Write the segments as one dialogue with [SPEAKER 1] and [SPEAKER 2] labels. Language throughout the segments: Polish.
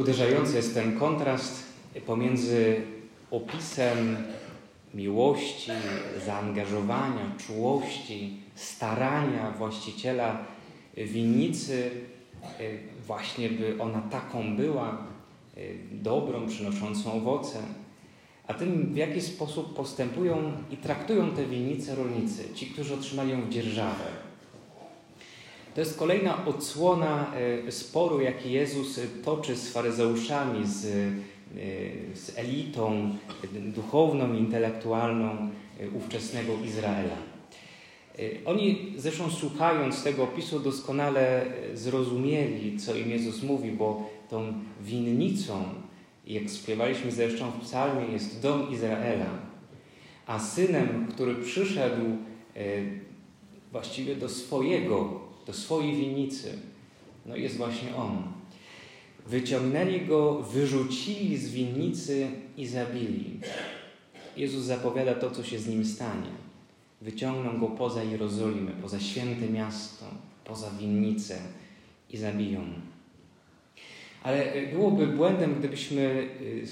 [SPEAKER 1] Uderzający jest ten kontrast pomiędzy opisem miłości, zaangażowania, czułości, starania właściciela winnicy, właśnie by ona taką była, dobrą, przynoszącą owoce, a tym w jaki sposób postępują i traktują te winnice rolnicy, ci, którzy otrzymali ją w dzierżawę. To jest kolejna odsłona e, sporu, jaki Jezus toczy z faryzeuszami, z, e, z elitą duchowną, intelektualną e, ówczesnego Izraela. Oni zresztą słuchając tego opisu doskonale zrozumieli, co im Jezus mówi, bo tą winnicą, jak śpiewaliśmy zresztą w psalmie, jest dom Izraela, a synem, który przyszedł właściwie do swojego do swojej winnicy, no jest właśnie on. Wyciągnęli go, wyrzucili z winnicy i zabili. Jezus zapowiada to, co się z nim stanie. Wyciągną go poza Jerozolimę, poza święte miasto, poza winnicę i zabiją. Ale byłoby błędem, gdybyśmy y,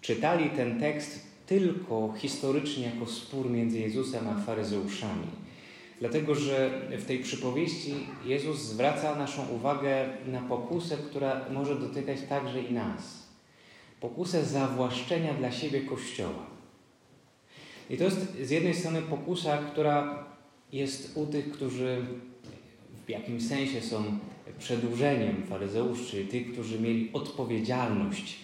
[SPEAKER 1] czytali ten tekst tylko historycznie jako spór między Jezusem a faryzeuszami. Dlatego, że w tej przypowieści Jezus zwraca naszą uwagę na pokusę, która może dotykać także i nas. Pokusę zawłaszczenia dla siebie Kościoła. I to jest z jednej strony pokusa, która jest u tych, którzy w jakimś sensie są przedłużeniem faryzeusz, czyli tych, którzy mieli odpowiedzialność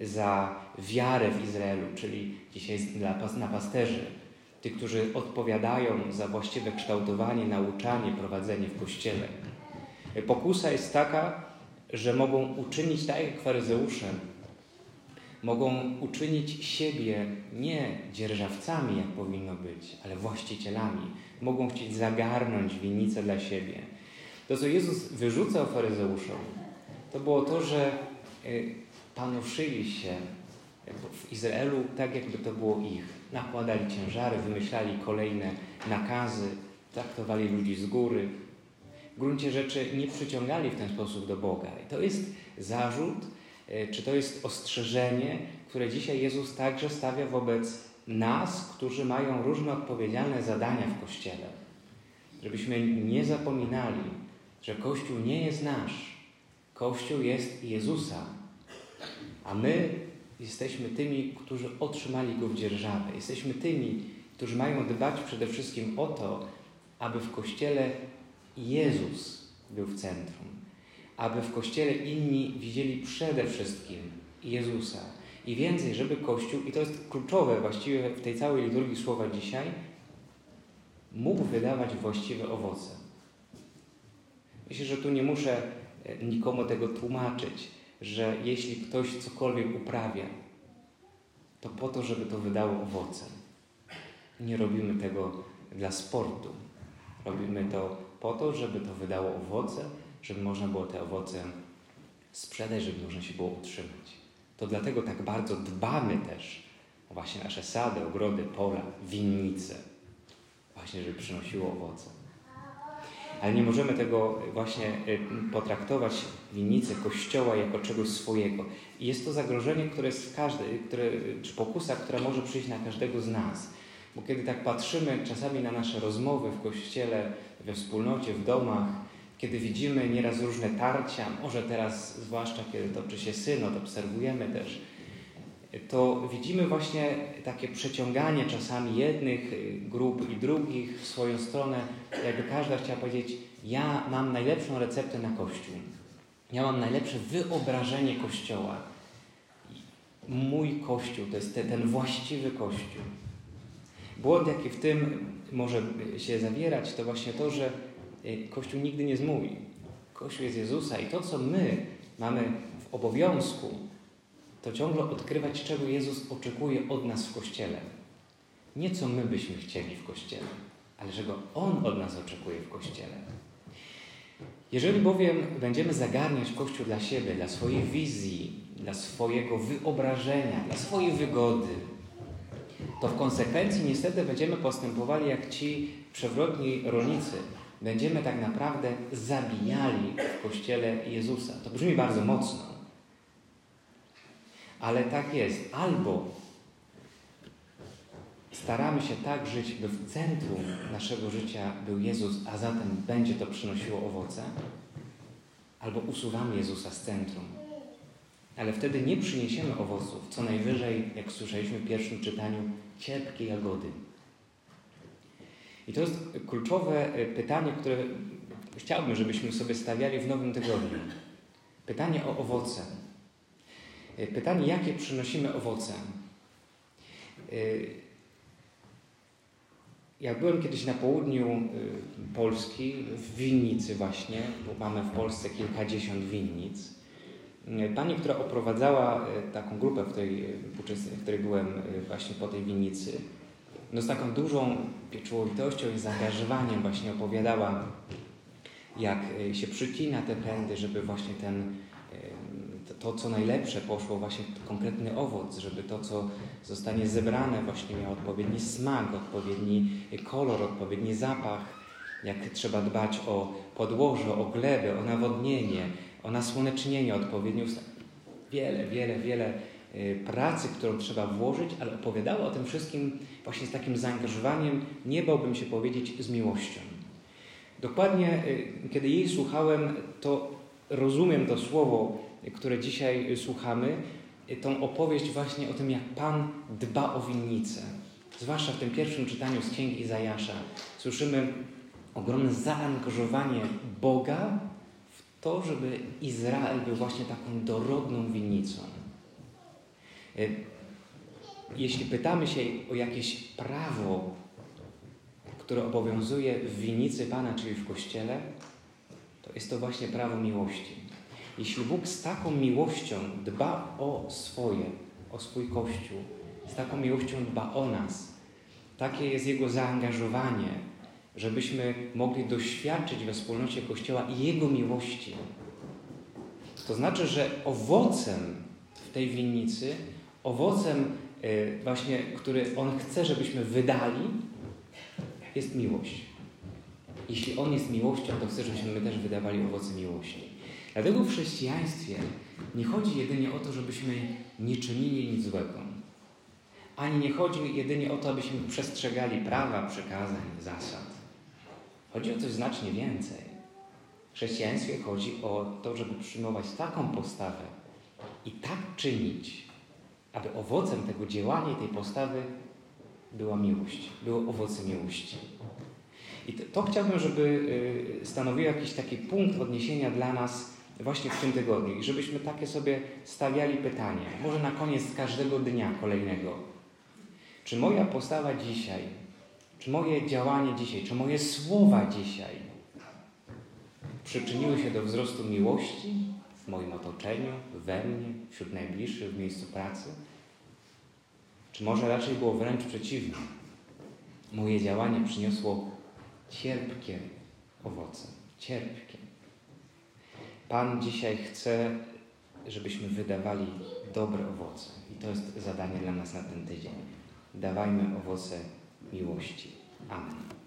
[SPEAKER 1] za wiarę w Izraelu, czyli dzisiaj dla napasterzy tych, którzy odpowiadają za właściwe kształtowanie, nauczanie, prowadzenie w kościele. Pokusa jest taka, że mogą uczynić tak jak faryzeusze, mogą uczynić siebie nie dzierżawcami, jak powinno być, ale właścicielami. Mogą chcieć zagarnąć winnicę dla siebie. To, co Jezus wyrzucał faryzeuszom, to było to, że y, panoszyli się w Izraelu tak, jakby to było ich. Nakładali ciężary, wymyślali kolejne nakazy, traktowali ludzi z góry. W gruncie rzeczy nie przyciągali w ten sposób do Boga. I to jest zarzut, e, czy to jest ostrzeżenie, które dzisiaj Jezus także stawia wobec nas, którzy mają różne odpowiedzialne zadania w Kościele. Żebyśmy nie zapominali, że Kościół nie jest nasz. Kościół jest Jezusa. A my jesteśmy tymi, którzy otrzymali go w dzierżawę. Jesteśmy tymi, którzy mają dbać przede wszystkim o to, aby w Kościele Jezus był w centrum. Aby w Kościele inni widzieli przede wszystkim Jezusa. I więcej, żeby Kościół, i to jest kluczowe właściwie w tej całej liturgii słowa dzisiaj, mógł wydawać właściwe owoce. Myślę, że tu nie muszę e, nikomu tego tłumaczyć że jeśli ktoś cokolwiek uprawia, to po to, żeby to wydało owoce. Nie robimy tego dla sportu. Robimy to po to, żeby to wydało owoce, żeby można było te owoce sprzedać, żeby można się było utrzymać. To dlatego tak bardzo dbamy też o właśnie nasze sady, ogrody, pola, winnice, właśnie, żeby przynosiło owoce ale nie możemy tego właśnie y, potraktować winnicy Kościoła jako czegoś swojego. I jest to zagrożenie, które jest w każdej, które, czy pokusa, która może przyjść na każdego z nas. Bo kiedy tak patrzymy czasami na nasze rozmowy w Kościele, we wspólnocie, w domach, kiedy widzimy nieraz różne tarcia, może teraz, zwłaszcza kiedy toczy się synod, obserwujemy też, to widzimy właśnie takie przeciąganie czasami jednych y, grup i drugich w swoją stronę, jakby każda chciała powiedzieć, ja mam najlepszą receptę na Kościół. Ja mam najlepsze wyobrażenie Kościoła. Mój Kościół to jest ten, ten właściwy Kościół. Błąd, jaki w tym może się zawierać, to właśnie to, że y, Kościół nigdy nie mój. Kościół jest Jezusa i to, co my mamy w obowiązku, to ciągle odkrywać, czego Jezus oczekuje od nas w Kościele. Nie co my byśmy chcieli w Kościele, ale czego On od nas oczekuje w Kościele. Jeżeli bowiem będziemy zagarniać Kościół dla siebie, dla swojej wizji, dla swojego wyobrażenia, dla swojej wygody, to w konsekwencji niestety będziemy postępowali jak ci przewrotni rolnicy. Będziemy tak naprawdę zabijali w Kościele Jezusa. To brzmi bardzo mocno, Ale tak jest. Albo staramy się tak żyć, by w centrum naszego życia był Jezus, a zatem będzie to przynosiło owoce, albo usuwamy Jezusa z centrum. Ale wtedy nie przyniesiemy owoców, co najwyżej, jak słyszeliśmy w pierwszym czytaniu, cierpkie jagody. I to jest kluczowe e, pytanie, które chciałbym, żebyśmy sobie stawiali w nowym tygodniu. Pytanie o owoce. E, pytanie, jakie przynosimy owoce. E, jak byłem kiedyś na południu Polski, w winnicy właśnie, bo mamy w Polsce kilkadziesiąt winnic, pani, która oprowadzała taką grupę, w której, w której byłem właśnie po tej winnicy, no z taką dużą pieczołowitością i zaangażowaniem właśnie opowiadała, jak e, się przycina te pędy, żeby właśnie ten, e, to, co najlepsze poszło, właśnie konkretny owoc, żeby to, co zostanie zebrane, właśnie miało odpowiedni smak, odpowiedni kolor, odpowiedni zapach, jak trzeba dbać o podłoże, o glebę, o nawodnienie, o nasłonecznienie odpowiednio. Wiele, wiele, wiele Y, pracy, którą trzeba włożyć, ale opowiadała o tym wszystkim właśnie z takim zaangażowaniem, nie bałbym się powiedzieć, z miłością. Dokładnie, y, kiedy jej słuchałem, to rozumiem to słowo, które dzisiaj słuchamy, tą opowieść właśnie o tym, jak Pan dba o winnicę. Zwłaszcza w tym pierwszym czytaniu z Księgi Izajasza słyszymy ogromne zaangażowanie Boga w to, żeby Izrael był właśnie taką dorodną winnicą. Jeśli pytamy się o jakieś prawo, które obowiązuje w winnicy Pana, czyli w Kościele, jest to właśnie prawo miłości. Jeśli Bóg z taką miłością dba o swoje, o swój Kościół, z taką miłością dba o nas, takie jest Jego zaangażowanie, żebyśmy mogli doświadczyć we wspólnocie Kościoła Jego miłości. To znaczy, że owocem w tej winnicy owocem e, właśnie, który On chce, żebyśmy wydali, jest miłość. Jeśli On jest miłością, to chce, żebyśmy my też wydawali owoce miłości. Dlatego w chrześcijaństwie nie chodzi jedynie o to, żebyśmy nie czynili nic złego. Ani nie chodzi jedynie o to, abyśmy przestrzegali prawa, przykazań, zasad. Chodzi o coś znacznie więcej. W chrześcijaństwie chodzi o to, żeby przyjmować taką postawę i tak czynić, aby owocem tego działania i tej postawy była miłość, było owoce miłości. I to, chciałbym, żeby y, stanowiło jakiś taki punkt odniesienia dla nas właśnie w tym tygodniu i żebyśmy takie sobie stawiali pytanie, może na koniec każdego dnia kolejnego. Czy moja postawa dzisiaj, czy moje działanie dzisiaj, czy moje słowa dzisiaj przyczyniły się do wzrostu miłości w moim otoczeniu, we mnie, wśród najbliższych, w miejscu pracy? Czy może raczej było wręcz przeciwnie? Moje działanie przyniosło cierpkie owoce. Cierpkie. Pan dzisiaj chce, żebyśmy wydawali dobre owoce. I to jest zadanie dla nas na ten tydzień. Dawajmy owoce miłości. Amen.